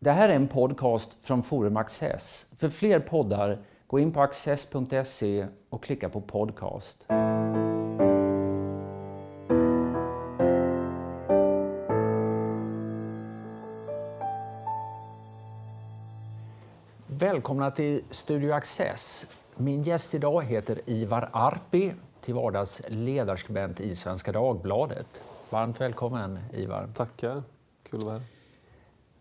Det här är en podcast från Forum Access. För fler poddar, gå in på access.se och klicka på podcast. Välkomna till Studio Access. Min gäst idag heter Ivar Arpi, till vardags ledarskribent i Svenska Dagbladet. Varmt välkommen Ivar. Tackar, kul att vara här.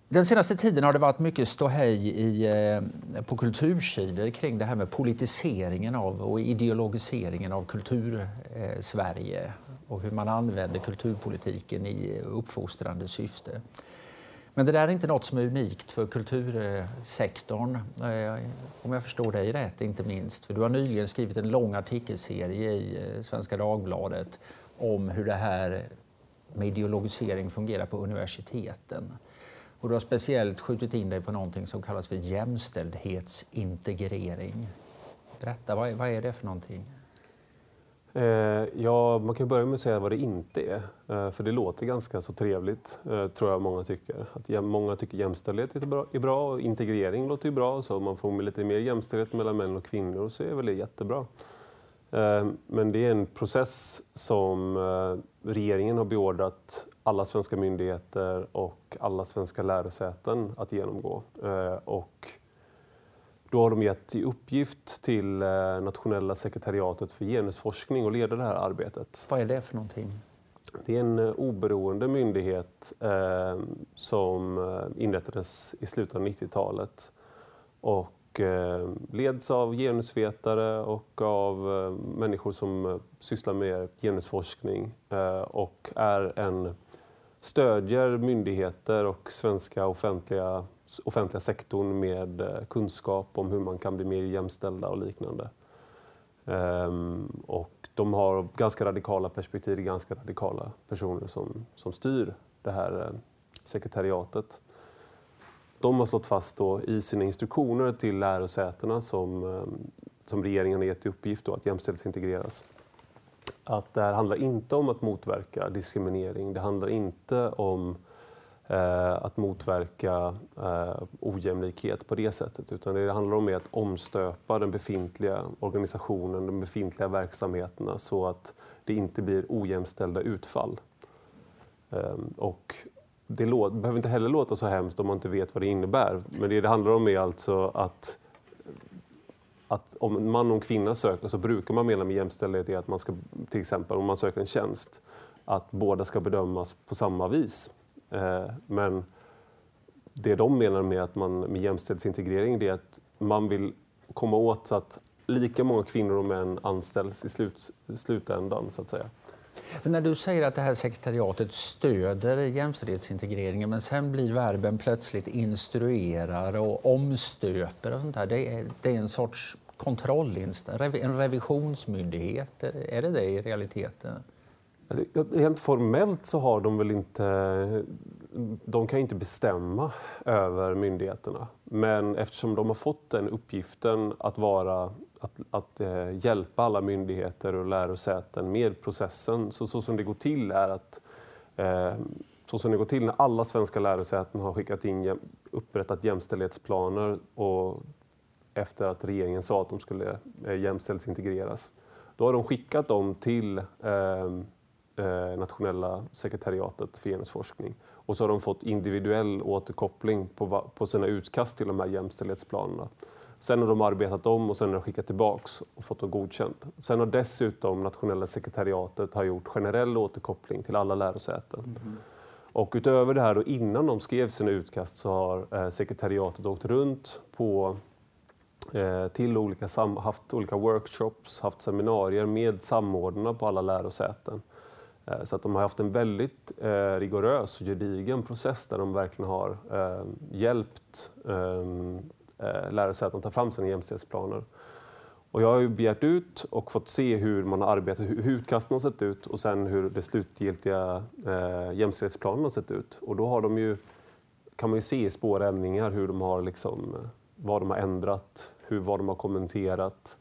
Den senaste tiden har det varit mycket ståhej i, eh, på kultursidor kring det här med politiseringen av och ideologiseringen av kultur-Sverige eh, och hur man använder kulturpolitiken i uppfostrande syfte. Men det där är inte något som är unikt för kultursektorn, eh, om jag förstår dig rätt inte minst. För du har nyligen skrivit en lång artikelserie i Svenska Dagbladet om hur det här med ideologisering fungerar på universiteten. Och du har speciellt skjutit in dig på någonting som kallas för jämställdhetsintegrering. Berätta, vad, vad är det för någonting? Eh, ja, man kan börja med att säga vad det inte är. Eh, för det låter ganska så trevligt, eh, tror jag många tycker. Att många tycker jämställdhet är bra, är bra och integrering låter ju bra. Så om man får lite mer jämställdhet mellan män och kvinnor så är väl det jättebra. Eh, men det är en process som eh, regeringen har beordrat alla svenska myndigheter och alla svenska lärosäten att genomgå. Eh, och då har de gett i uppgift till Nationella sekretariatet för genusforskning att leda det här arbetet. Vad är det för någonting? Det är en oberoende myndighet som inrättades i slutet av 90-talet. Och och eh, leds av genusvetare och av eh, människor som eh, sysslar med genusforskning och är en, stödjer myndigheter och svenska offentliga, offentliga sektorn med kunskap om hur man kan bli mer jämställda och liknande. Ehm, och de har ganska radikala perspektiv, ganska radikala personer som, som styr det här sekretariatet de har slått fast då i sina instruktioner till lärosätena som, eh, som regeringen har gett i uppgift då, att jämställdhetsintegreras att det här handlar inte om att motverka diskriminering. Det handlar inte om eh, att motverka eh, ojämlikhet på det sättet. Utan det det handlar om att omstöpa den befintliga organisationen, de befintliga verksamheterna så att det inte blir ojämställda utfall. Eh, och det behöver inte heller låta så hemskt om man inte vet vad det innebär. Men det det handlar om är alltså att, att om en man och en kvinna söker så brukar man mena med jämställdhet är att man ska, till exempel om man söker en tjänst, att båda ska bedömas på samma vis. Eh, men det de menar med, att man, med jämställdhetsintegrering är att man vill komma åt så att lika många kvinnor och män anställs i slut, slutändan. så att säga. För när du säger att det här sekretariatet stöder jämställdhetsintegreringen men sen blir verben plötsligt instruerar och omstöper och sånt där. Det är, det är en sorts kontrollinstans, en revisionsmyndighet. Är det det i realiteten? Alltså, rent formellt så har de väl inte... De kan inte bestämma över myndigheterna. Men eftersom de har fått den uppgiften att vara att, att eh, hjälpa alla myndigheter och lärosäten med processen. Så, så som det går till är att eh, så som det går till när alla svenska lärosäten har skickat in upprättat jämställdhetsplaner och efter att regeringen sa att de skulle eh, jämställdhetsintegreras. Då har de skickat dem till eh, eh, nationella sekretariatet för genusforskning och så har de fått individuell återkoppling på, på sina utkast till de här jämställdhetsplanerna. Sen har de arbetat om och sen har de skickat tillbaks och fått det godkänt. Sen har dessutom nationella sekretariatet har gjort generell återkoppling till alla lärosäten. Mm. Och utöver det här, då, innan de skrev sina utkast, så har eh, sekretariatet åkt runt på, eh, till olika haft olika workshops, haft seminarier med samordnarna på alla lärosäten. Eh, så att de har haft en väldigt eh, rigorös och gedigen process där de verkligen har eh, hjälpt ehm, eh, Eh, lärosäten tar fram sina jämställdhetsplaner. Och jag har ju begärt ut och fått se hur man har arbetat, hur utkasten har sett ut och sen hur det slutgiltiga eh, jämställdhetsplanen har sett ut. Och då har de ju, kan man ju se i spårändringar hur de har liksom, vad de har ändrat, hur, vad de har kommenterat.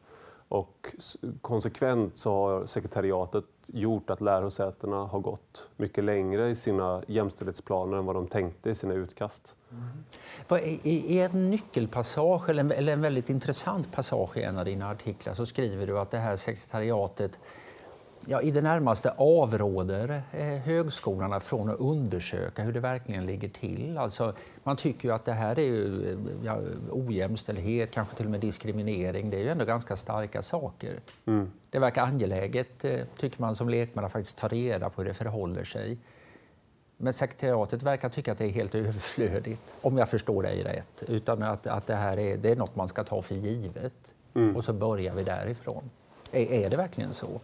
Och konsekvent så har sekretariatet gjort att lärosätena har gått mycket längre i sina jämställdhetsplaner än vad de tänkte i sina utkast. Mm. I en nyckelpassage, eller en väldigt intressant passage i en av dina artiklar, så skriver du att det här sekretariatet ja, i det närmaste avråder eh, högskolorna från att undersöka hur det verkligen ligger till. Alltså, man tycker ju att det här är ju, ja, ojämställdhet, kanske till och med diskriminering. Det är ju ändå ganska starka saker. Mm. Det verkar angeläget, eh, tycker man som lekman, att faktiskt ta reda på hur det förhåller sig. Men sekretariatet verkar tycka att det är helt överflödigt, om jag förstår dig rätt. Utan att, att det här är, det är något man ska ta för givet. Mm. Och så börjar vi därifrån. Är, är det verkligen så?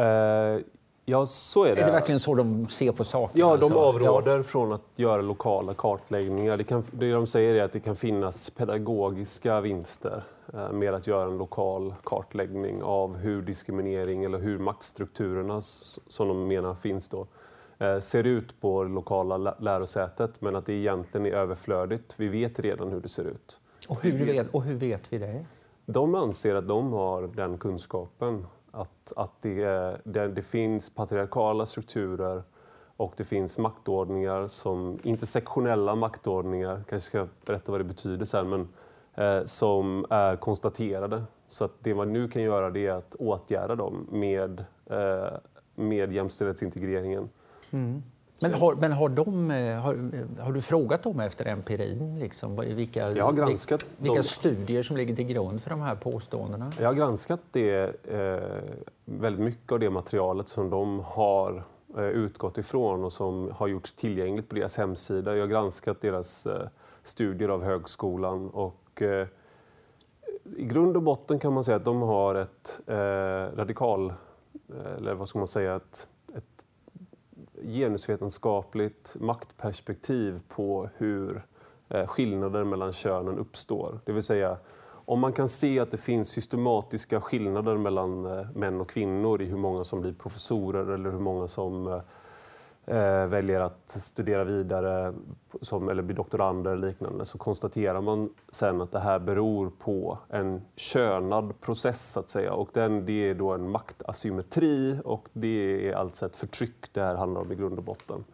Uh, ja, så är det. Är det verkligen så de ser på saker? Ja, de alltså? avråder ja. från att göra lokala kartläggningar. Det, kan, det de säger är att det kan finnas pedagogiska vinster uh, med att göra en lokal kartläggning av hur diskriminering eller hur maktstrukturerna som de menar finns då uh, ser ut på det lokala lärosätet, men att det egentligen är överflödigt. Vi vet redan hur det ser ut. Och hur vet, och hur vet vi det? De anser att de har den kunskapen att, att det, det, det, finns patriarkala strukturer och det finns maktordningar, som intersektionella maktordningar, kanske ska berätta vad det betyder sen, men eh, som är konstaterade. Så att det man nu kan göra det är att åtgärda dem med, eh, med jämställdhetsintegreringen. Mm. Men, har, men har, de, eh, har, har, du frågat dem efter empirin? Liksom? Vilka, jag har granskat vilka de... studier som ligger till grund för de här påståendena? Jag har granskat det, eh, väldigt mycket av det materialet som de har eh, utgått ifrån och som har gjorts tillgängligt på deras hemsida. Jag har granskat deras eh, studier av högskolan och eh, i grund och botten kan man säga att de har ett eh, radikal, eller vad ska man säga, ett genusvetenskapligt maktperspektiv på hur eh, skillnader mellan könen uppstår. Det vill säga, om man kan se att det finns systematiska skillnader mellan eh, män och kvinnor i hur många som blir professorer eller hur många som eh, eh, väljer att studera vidare som, eller bli doktorander eller liknande så konstaterar man sen att det här beror på en könad process så att säga och den, det är då en maktasymmetri och det är alltså ett förtryck det här handlar om i grund och botten.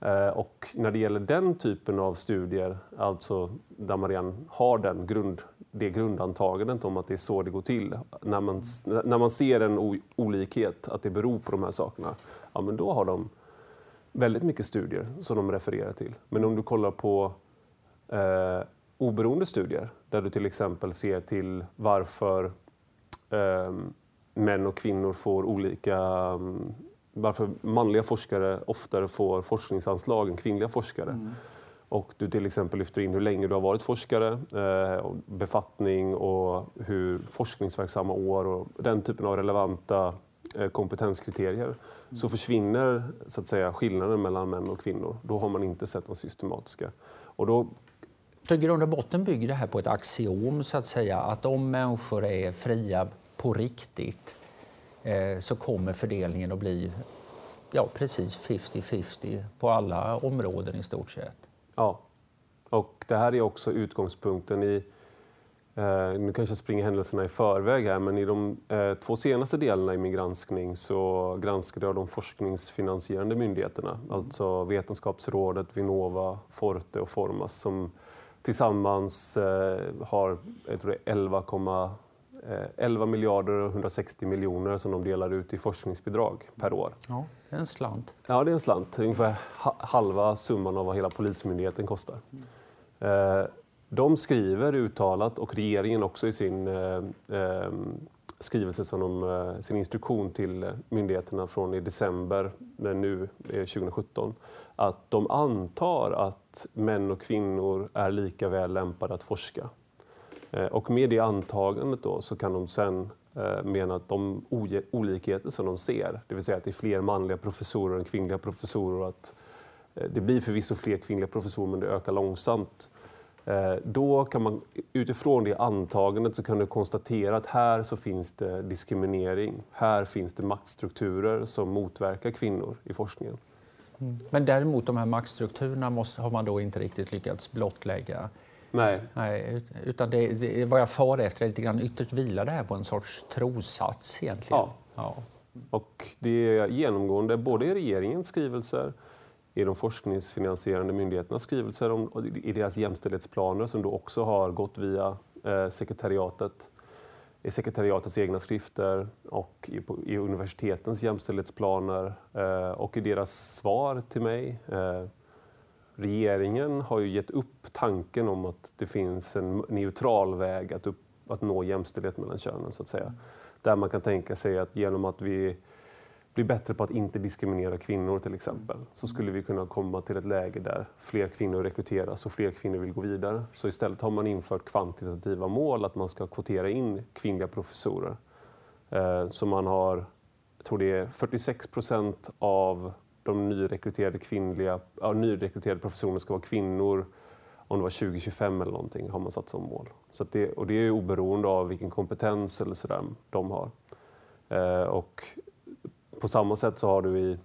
Eh, och när det gäller den typen av studier, alltså där man redan har den grund, det grundantagandet om att det är så det går till, när man, när man ser en olikhet, att det beror på de här sakerna, ja men då har de väldigt mycket studier som de refererar till. Men om du kollar på eh, oberoende studier där du till exempel ser till varför eh, män och kvinnor får olika um, varför manliga forskare oftare får forskningsanslag än kvinnliga forskare. Mm. Och du till exempel lyfter in hur länge du har varit forskare, eh, befattning och hur forskningsverksamma år och den typen av relevanta eh, kompetenskriterier så försvinner så att säga, skillnaden mellan män och kvinnor. Då har man inte sett något systematiska. Och då... Så i grund och botten bygger det här på ett axiom så att säga att om människor är fria på riktigt eh, så kommer fördelningen att bli ja, precis 50-50 på alla områden i stort sett. Ja, och det här är också utgångspunkten i Eh, nu kanske jag springer händelserna i förväg här, men i de eh, två senaste delarna i min granskning så granskade jag de forskningsfinansierande myndigheterna, mm. alltså Vetenskapsrådet, Vinnova, Forte och Formas som tillsammans eh, har jag tror 11, 11 miljarder och 160 miljoner som de delar ut i forskningsbidrag per år. Ja, det är en slant. Ja, det är en slant. Ungefär halva summan av vad hela Polismyndigheten kostar. Mm. De skriver uttalat, och regeringen också i sin eh, eh skrivelse, som de, eh, sin instruktion till myndigheterna från i december men nu 2017, att de antar att män och kvinnor är lika väl lämpade att forska. Eh, och med det antagandet då så kan de sen eh, mena att de olikheter som de ser, det vill säga att det är fler manliga professorer än kvinnliga professorer, att det blir förvisso fler kvinnliga professorer men det ökar långsamt, då kan man utifrån det antagandet så kan du konstatera att här så finns det diskriminering. Här finns det maktstrukturer som motverkar kvinnor i forskningen. Mm. Men däremot de här maktstrukturerna måste, har man då inte riktigt lyckats blottlägga. Nej. Nej utan det, det, vad jag far efter är lite grann ytterst vilar det här på en sorts trossats egentligen. Ja. ja. Och det är genomgående både i regeringens skrivelser, i de forskningsfinansierande myndigheternas skrivelser och i deras jämställdhetsplaner som då också har gått via eh, sekretariatet i sekretariatets egna skrifter och i, på, i universitetens jämställdhetsplaner eh, och i deras svar till mig. Eh, regeringen har ju gett upp tanken om att det finns en neutral väg att, upp, att nå jämställdhet mellan könen, så att säga. Där man kan tänka sig att genom att vi bli bättre på att inte diskriminera kvinnor till exempel, så skulle vi kunna komma till ett läge där fler kvinnor rekryteras och fler kvinnor vill gå vidare. Så istället har man infört kvantitativa mål, att man ska kvotera in kvinnliga professorer. Eh, så man har, jag tror det är 46 procent av de nyrekryterade, kvinnliga, ja, nyrekryterade professorerna ska vara kvinnor om det var 2025 eller någonting har man satt som mål. Så det, och det är oberoende av vilken kompetens eller så där de har. Eh, och på samma sätt så har du i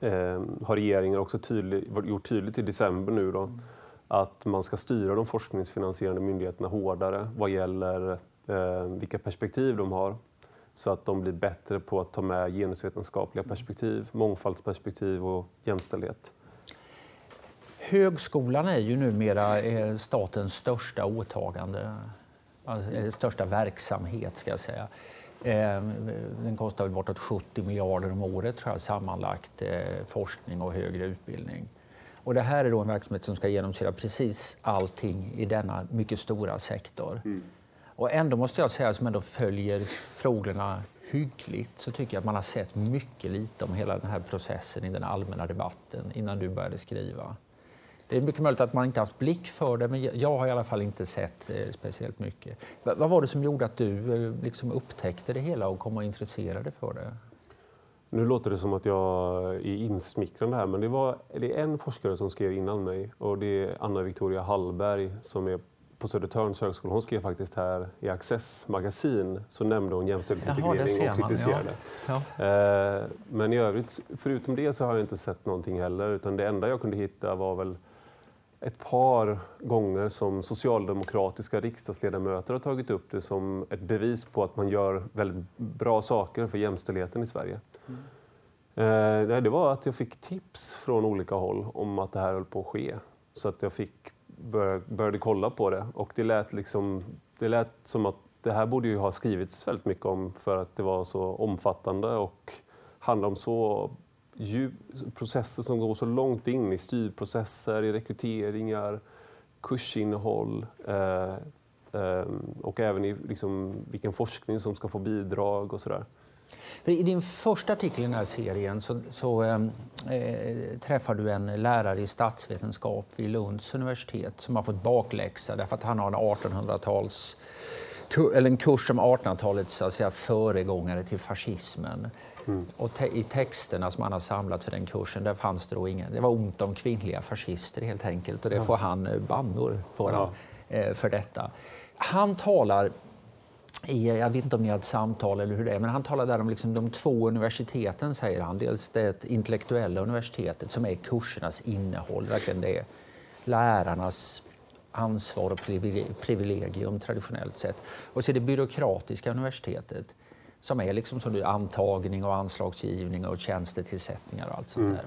eh, har regeringen också tydlig, gjort tydligt i december nu då, att man ska styra de forskningsfinansierande myndigheterna hårdare vad gäller eh, vilka perspektiv de har. Så att de blir bättre på att ta med genusvetenskapliga perspektiv, mångfaldsperspektiv och jämställdhet. Högskolan är ju numera eh, statens största åtagande, alltså, största verksamhet ska jag säga. Eh, den kostar väl bortåt 70 miljarder om året tror jag, sammanlagt eh, forskning och högre utbildning. Och det här är då en verksamhet som ska genomsyra precis allting i denna mycket stora sektor. Mm. Och ändå måste jag säga, som ändå följer frågorna hyggligt, så tycker jag att man har sett mycket lite om hela den här processen i den allmänna debatten innan du började skriva. Det är mycket möjligt att man inte haft blick för det, men jag har i alla fall inte sett eh, speciellt mycket. Vad var det som gjorde att du eh, liksom upptäckte det hela och kom och intresserade för det? Nu låter det som att jag är insmickrande här, men det, var, det är en forskare som skrev innan mig och det är Anna Victoria Hallberg som är på Södertörns högskola. Hon skrev faktiskt här i Access magasin så nämnde hon jämställdhetsintegrering och kritiserade. Ja. Ja. Eh, men i övrigt, förutom det så har jag inte sett någonting heller utan det enda jag kunde hitta var väl ett par gånger som socialdemokratiska riksdagsledamöter har tagit upp det som ett bevis på att man gör väldigt bra saker för jämställdheten i Sverige. Mm. Eh, det var att jag fick tips från olika håll om att det här höll på att ske. Så att jag fick börja, började kolla på det och det lät, liksom, det lät som att det här borde ju ha skrivits väldigt mycket om för att det var så omfattande och handlade om så djup, processer som går så långt in i styrprocesser, i rekryteringar, kursinnehåll eh, eh, och även i liksom, vilken forskning som ska få bidrag och sådär. I din första artikel i den här serien så, så eh, eh, träffar du en lärare i statsvetenskap vid Lunds universitet som har fått bakläxa därför att han har en 1800-tals eller en kurs om 1800-talets föregångare till fascismen. Mm. Och te i texterna som han har samlat för den kursen, där fanns det då ingen, det var ont om kvinnliga fascister helt enkelt och det får han eh, bannor för, ja. Eh, för detta. Han talar i, jag vet inte om ni har ett samtal eller hur det är, men han talar där om liksom de två universiteten, säger han. Dels det intellektuella universitetet som är kursernas innehåll, verkligen det är lärarnas ansvar och privilegium traditionellt sett. Och så det byråkratiska universitetet som är liksom som antagning och anslagsgivning och tjänstetillsättningar och allt sånt mm. där.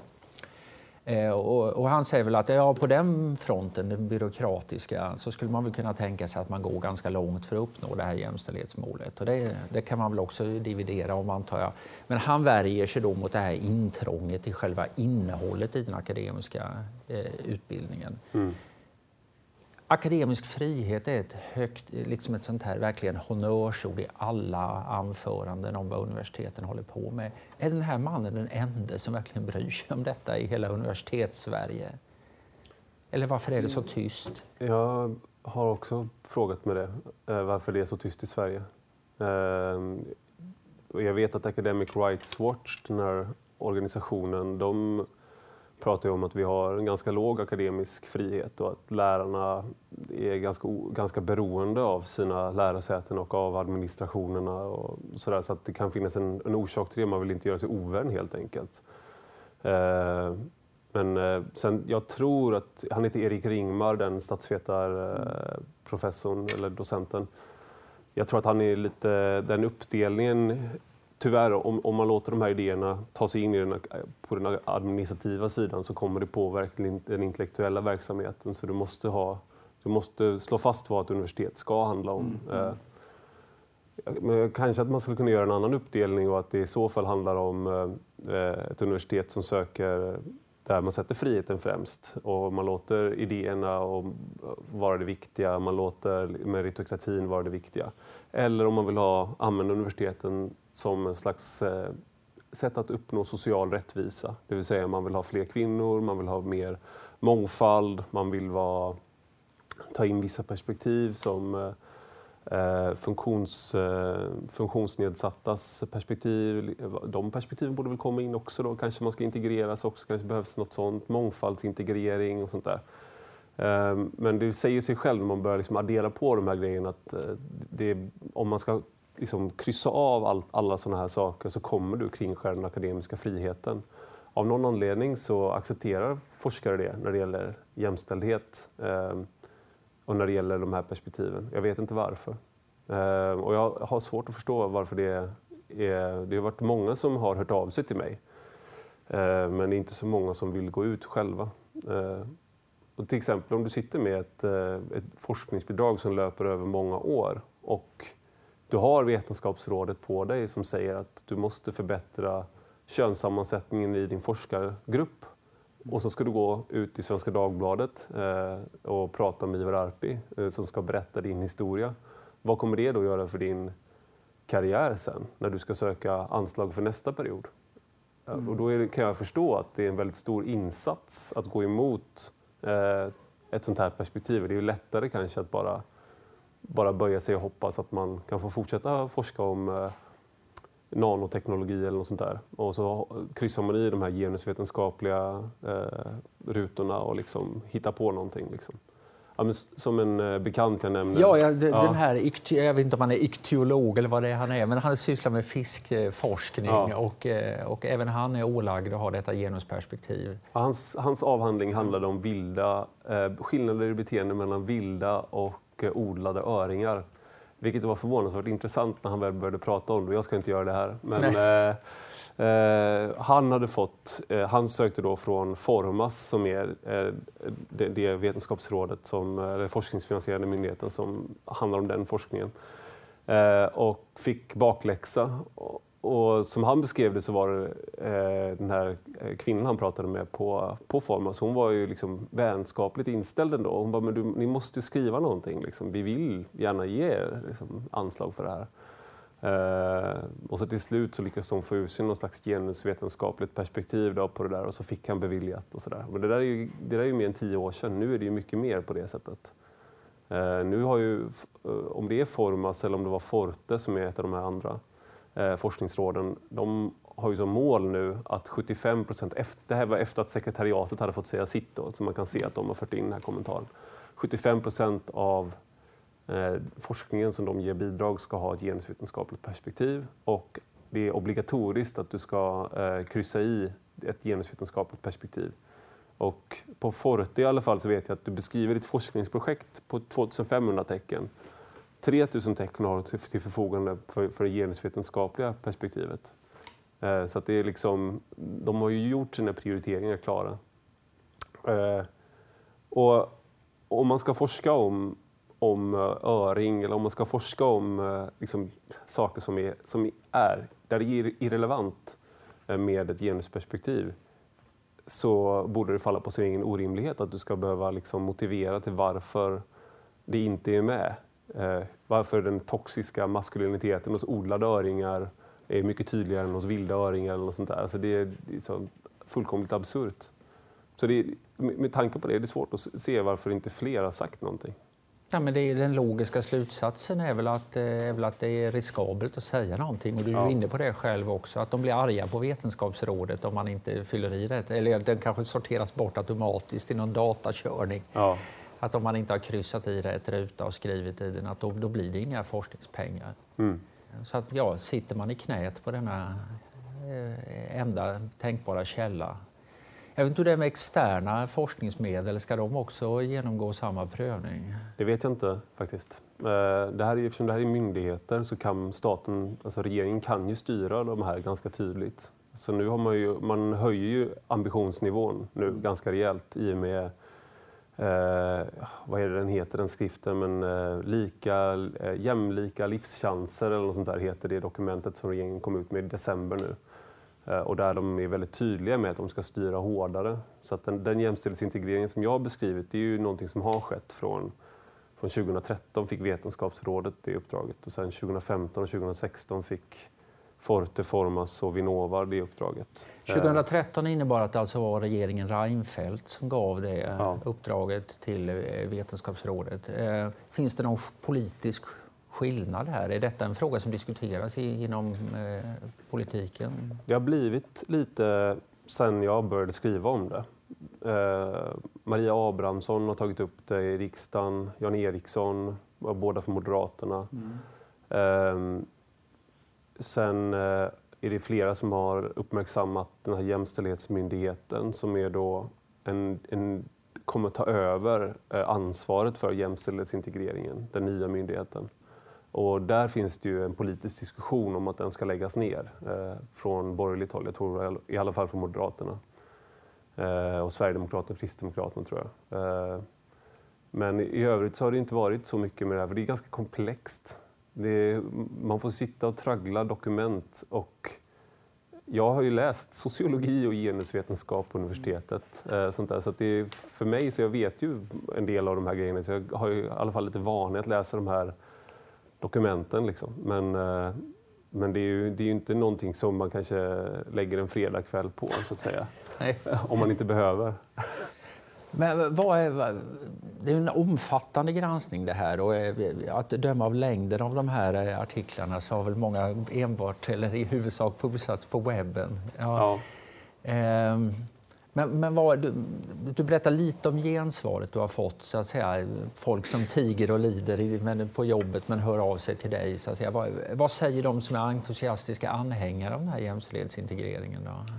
Eh, och, och, han säger väl att ja, på den fronten, den byråkratiska, så skulle man väl kunna tänka sig att man går ganska långt för att uppnå det här jämställdhetsmålet. Och det, det kan man väl också dividera om antar jag. Men han värjer sig då mot det här intrånget i själva innehållet i den akademiska eh, utbildningen. Mm akademisk frihet är ett högt, liksom ett sånt här verkligen honnörsord i alla anföranden om vad universiteten håller på med. Är den här mannen den enda som verkligen bryr sig om detta i hela universitets-Sverige? Eller varför är det så tyst? Jag har också frågat mig det, eh, varför det är så tyst i Sverige. Eh, jag vet att Academic Rights Watch, den här organisationen, de pratar ju om att vi har en ganska låg akademisk frihet och att lärarna är ganska, ganska beroende av sina lärosäten och av administrationerna. Och så, där, så att det kan finnas en, en orsak till det. Man vill inte göra sig ovän helt enkelt. Eh, men eh, sen, jag tror att, han heter Erik Ringmar, den statsvetarprofessorn eh, eller docenten. Jag tror att han är lite, den uppdelningen, tyvärr, om, om man låter de här idéerna ta sig in i den, eh, på den administrativa sidan så kommer det påverka den intellektuella verksamheten. Så du måste, ha, du måste slå fast vad ett universitet ska handla om. Mm. Eh, men kanske att man skulle kunna göra en annan uppdelning och att det i så fall handlar om eh, ett universitet som söker där man sätter friheten främst och man låter idéerna vara det viktiga, man låter meritokratin vara det viktiga. Eller om man vill ha, använda universiteten som en slags eh, sätt att uppnå social rättvisa. Det vill säga man vill ha fler kvinnor, man vill ha mer mångfald, man vill vara, ta in vissa perspektiv som eh, eh, funktions, eh, funktionsnedsattas perspektiv, de perspektiven borde väl komma in också då. Kanske man ska integreras också, kanske behövs något sånt. Mångfaldsintegrering och sånt där. Eh, men det säger sig själv när man börjar liksom addera på de här grejerna att eh, det, om man ska liksom kryssa av all, alla sådana här saker så kommer du kringskära den akademiska friheten. Av någon anledning så accepterar forskare det när det gäller jämställdhet och när det gäller de här perspektiven. Jag vet inte varför. Ehm, och jag har svårt att förstå varför det är... Det har varit många som har hört av sig till mig. Ehm, men det är inte så många som vill gå ut själva. Ehm, och till exempel om du sitter med ett, eh, ett forskningsbidrag som löper över många år och du har Vetenskapsrådet på dig som säger att du måste förbättra könssammansättningen i din forskargrupp och så ska du gå ut i Svenska Dagbladet eh, och prata med Ivar Arpi eh, som ska berätta din historia. Vad kommer det då göra för din karriär sen när du ska söka anslag för nästa period? Mm. Och då det, kan jag förstå att det är en väldigt stor insats att gå emot eh, ett sånt här perspektiv. Det är lättare kanske att bara, bara böja sig och hoppas att man kan få fortsätta forska om eh, nanoteknologi eller något sånt där. Och så kryssar man i de här genusvetenskapliga eh, rutorna och liksom hittar på någonting. Liksom. Ja, som en eh, bekant jag nämnde. Ja, ja, den här, jag vet inte om han är iktyolog eller vad det är han är, men han sysslar med fiskforskning ja. och, eh, och även han är ålagd att ha detta genusperspektiv. Hans, hans avhandling handlade om vilda, eh, skillnader i beteende mellan vilda och eh, odlade öringar. Vilket var förvånansvärt intressant när han väl började prata om det. Jag ska inte göra det här. Men, eh, eh, han, hade fått, eh, han sökte då från Formas som är eh, det, det vetenskapsrådet, som, den forskningsfinansierade myndigheten som handlar om den forskningen. Eh, och fick bakläxa och som han beskrev det så var det eh, den här eh, kvinnan han pratade med på, på Formas, hon var ju liksom vänskapligt inställd ändå. Hon bara, men du, ni måste skriva någonting, liksom. vi vill gärna ge er liksom, anslag för det här. Eh, och så till slut så lyckades de få ur sig någon slags genusvetenskapligt perspektiv då på det där och så fick han beviljat och sådär. Men det där är ju, det där är ju mer än tio år sedan, nu är det ju mycket mer på det sättet. Eh, nu har ju, eh, om det är Formas eller om det var Forte som är ett av de här andra, Eh, forskningsråden, de har ju som mål nu att 75 procent, efter, det här var efter att sekretariatet hade fått säga sitt då, så man kan se att de har fört in den här kommentaren. 75 procent av eh, forskningen som de ger bidrag ska ha ett genusvetenskapligt perspektiv och det är obligatoriskt att du ska eh, kryssa i ett genusvetenskapligt perspektiv. Och på Forte i alla fall så vet jag att du beskriver ditt forskningsprojekt på 2500 tecken 3000 tecken har till förfogande för, för det genusvetenskapliga perspektivet. Eh, så att det är liksom, de har ju gjort sina prioriteringar klara. Eh, och om man ska forska om, om eh, öring eller om man ska forska om liksom, saker som är, som är, där det är irrelevant med ett genusperspektiv så borde det falla på sin egen orimlighet att du ska behöva liksom motivera till varför det inte är med eh, varför den toxiska maskuliniteten hos odlade öringar är mycket tydligare än hos vilda öringar. Eller något sånt där. Alltså det är, så fullkomligt absurt. Så det med tanke på det är det svårt att se varför inte fler har sagt någonting. Ja, men det är, den logiska slutsatsen är väl, att, eh, är väl att det är riskabelt att säga någonting. Och du är ja. inne på det själv också, att de blir arga på Vetenskapsrådet om man inte fyller i det. Eller den kanske sorteras bort automatiskt i någon datakörning. Ja att om man inte har kryssat i rätt ruta och skrivit i den, att då, då blir det inga forskningspengar. Mm. Så att, ja, sitter man i knät på denna eh, enda tänkbara källa Jag vet inte hur det är med externa forskningsmedel. Ska de också genomgå samma prövning? Det vet jag inte faktiskt. Eh, det här är, eftersom det här är myndigheter så kan staten, alltså regeringen kan ju styra de här ganska tydligt. Så nu har man ju, man höjer ju ambitionsnivån nu ganska rejält i och med Eh, vad är det den heter, den skriften? Men, eh, lika, eh, jämlika livschanser eller något sånt där heter det dokumentet som regeringen kom ut med i december nu. Eh, och där de är väldigt tydliga med att de ska styra hårdare. Så att den, den jämställdhetsintegrering som jag har beskrivit det är ju någonting som har skett från, från 2013 fick Vetenskapsrådet det uppdraget och sen 2015 och 2016 fick Forte, Formas och Vinnova det uppdraget. 2013 innebar att det alltså var regeringen Reinfeldt som gav det ja. uppdraget till eh, Vetenskapsrådet. Eh, finns det någon politisk skillnad här? Är detta en fråga som diskuteras inom eh, politiken? Det har blivit lite sen jag började skriva om det. Maria Abrahamsson har tagit upp det i riksdagen, Jan Eriksson, båda för Moderaterna. Mm. Sen eh, är det flera som har uppmärksammat den här jämställdhetsmyndigheten som är då en, en, kommer ta över eh, ansvaret för jämställdhetsintegreringen, den nya myndigheten. Och där finns det ju en politisk diskussion om att den ska läggas ner eh, från borgerligt håll, jag tror i alla fall från Moderaterna. Eh, och Sverigedemokraterna och Kristdemokraterna tror jag. Eh, men i övrigt så har det inte varit så mycket med det här, för det är ganska komplext. Är, man får sitta och traggla dokument och jag har ju läst sociologi och genusvetenskap på universitetet. Eh, sånt där. Så det är, för mig, så jag vet ju en del av de här grejerna, så jag har ju i alla fall lite vana att läsa de här dokumenten. Liksom. Men, eh, men det är ju det är inte någonting som man kanske lägger en fredagkväll på, så att säga. Nej. Om man inte behöver. Men vad är, det är en omfattande granskning det här och eh, att döma av längden av de här eh, artiklarna så har väl många enbart eller i huvudsak publicerats på webben. Ja. ja. Ehm, men, men vad, du, du berättar lite om gensvaret du har fått, så att säga, folk som tiger och lider på jobbet men hör av sig till dig. Så att säga. Vad, vad säger de som är entusiastiska anhängare av den här jämställdhetsintegreringen? Då?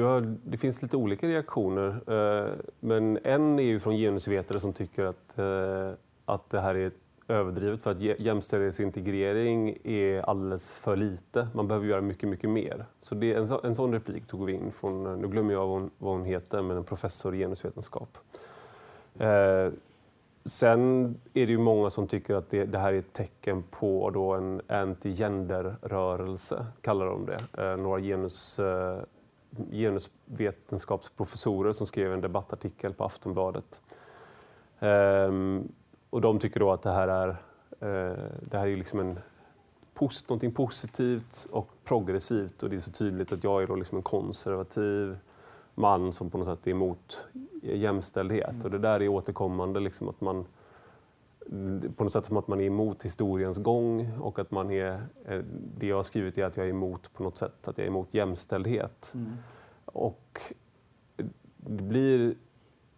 Har, det finns lite olika reaktioner. Eh, men en är ju från genusvetare som tycker att, eh, att det här är överdrivet för att jämställdhetsintegrering är alldeles för lite. Man behöver göra mycket, mycket mer. Så det, en, en sån replik tog vi in från, eh, nu glömmer jag vad hon, vad hon heter, men en professor i genusvetenskap. Eh, sen är det ju många som tycker att det, det här är ett tecken på då en anti-gender-rörelse, kallar de det. Eh, några genus eh, genusvetenskapsprofessorer som skrev en debattartikel på Aftonbladet. Ehm, och de tycker då att det här är, eh, det här är liksom en post, någonting positivt och progressivt och det är så tydligt att jag är då liksom en konservativ man som på något sätt är emot jämställdhet. Mm. Och det där är återkommande, liksom att man på något sätt som att man är emot historiens gång och att man är, eh, det jag har skrivit är att jag är emot på något sätt, att jag är emot jämställdhet. Mm. Och det blir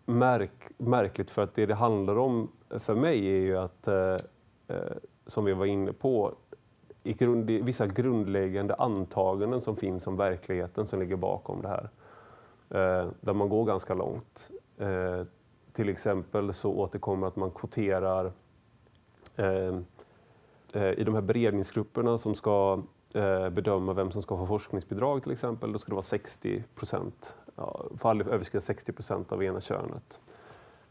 märk, märkligt för att det det handlar om för mig är ju att, eh, eh som vi var inne på, i grund, vissa grundläggande antaganden som finns om verkligheten som ligger bakom det här. Eh, där man går ganska långt. Eh, till exempel så återkommer att man kvoterar eh, eh, i de här beredningsgrupperna som ska eh, bedöma vem som ska få forskningsbidrag till exempel. Då ska det vara 60 procent, ja, får aldrig överskrida 60 procent av ena könet.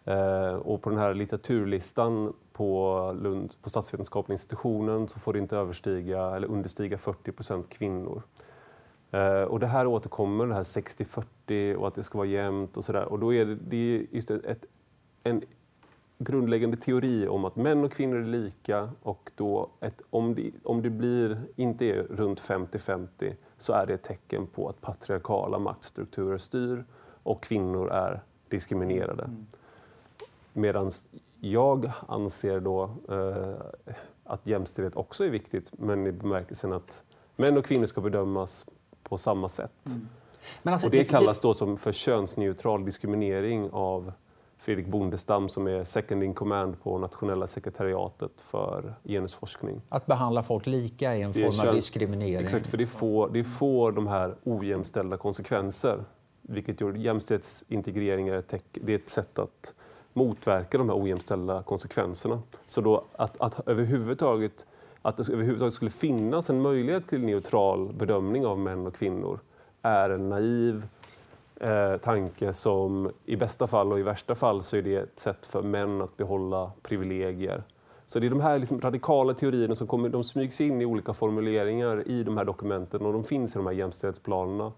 Eh, och på den här litteraturlistan på, Lund, på statsvetenskapliga institutionen så får det inte överstiga eller understiga 40 procent kvinnor. Eh, och det här återkommer, det här 60-40 och att det ska vara jämnt och sådär. Och då är det, det är just ett, ett, en grundläggande teori om att män och kvinnor är lika och då ett, om, det, om det blir, inte är runt 50-50 så är det ett tecken på att patriarkala maktstrukturer styr och kvinnor är diskriminerade. Mm. Medan jag anser då eh, att jämställdhet också är viktigt men i bemärkelsen att män och kvinnor ska bedömas på samma sätt. Mm. Alltså, och det, det kallas då som för könsneutral diskriminering av Fredrik Bondestam som är second in command på nationella sekretariatet för genusforskning. Att behandla folk lika är en form av diskriminering? Exakt, för det får, det får de här ojämställda konsekvenser. vilket gör jämställdhetsintegrering är ett, det är ett sätt att motverka de här ojämställda konsekvenserna. Så då att, att överhuvudtaget att det överhuvudtaget skulle finnas en möjlighet till neutral bedömning av män och kvinnor är en naiv eh, tanke som i bästa fall och i värsta fall så är det ett sätt för män att behålla privilegier. Så det är de här liksom radikala teorierna som kommer, de smygs in i olika formuleringar i de här dokumenten och de finns i de här jämställdhetsplanerna.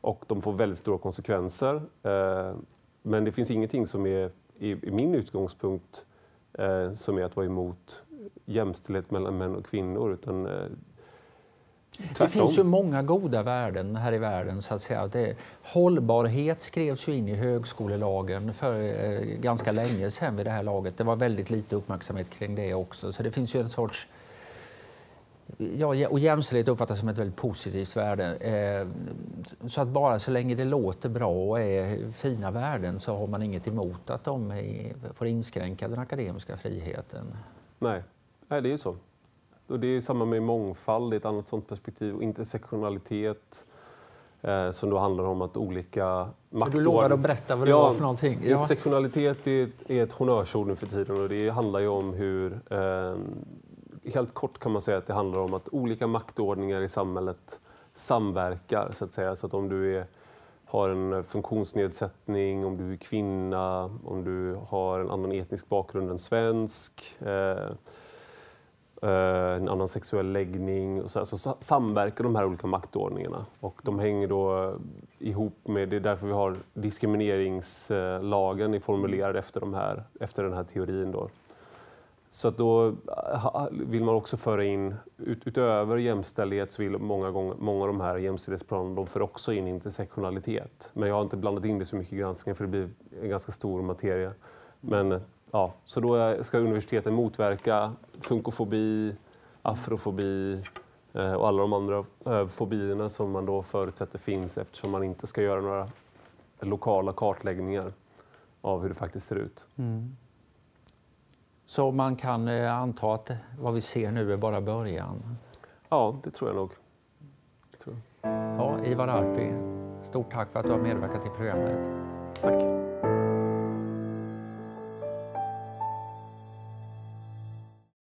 Och de får väldigt stora konsekvenser. Eh, men det finns ingenting som är, i, i min utgångspunkt, eh, som är att vara emot jämställdhet mellan män och kvinnor. Utan, eh, det finns ju många goda värden här i världen. Så att säga. Det, hållbarhet skrevs ju in i högskolelagen för eh, ganska länge sedan vid det här laget. Det var väldigt lite uppmärksamhet kring det också. Så det finns ju en sorts... Ja, och jämställdhet uppfattas som ett väldigt positivt värde. Eh, så att bara så länge det låter bra och är fina värden så har man inget emot att de är, får inskränka den akademiska friheten. Nej, Nej det är ju så. Och det är samma med mångfald, det är ett annat sånt perspektiv. Och intersektionalitet eh, som då handlar om att olika maktordningar... Du lovade att berätta vad det ja, var för någonting. Ja. Intersektionalitet är ett, är ett honnörsord nu för tiden och det handlar ju om hur... Eh, helt kort kan man säga att det handlar om att olika maktordningar i samhället samverkar så att säga. Så att om du är, har en funktionsnedsättning, om du är kvinna, om du har en annan etnisk bakgrund än svensk eh, eh en annan sexuell läggning. Och så, så samverkar de här olika maktordningarna. Och de hänger då ihop med, det är därför vi har diskrimineringslagen är formulerad efter, de här, efter den här teorin. Då. Så att då vill man också föra in, ut, utöver jämställdhet så vill många, gånger, många av de här jämställdhetsplanerna de för också in intersektionalitet. Men jag har inte blandat in det så mycket i granskningen för det blir en ganska stor materia. Men Ja, så då ska universiteten motverka funkofobi, afrofobi eh, och alla de andra eh, fobierna som man då förutsätter finns eftersom man inte ska göra några lokala kartläggningar av hur det faktiskt ser ut. Mm. Så man kan eh, anta att vad vi ser nu är bara början? Ja, det tror jag nog. Tror jag. Ja, Ivar Arpi, stort tack för att du har medverkat i programmet. Tack.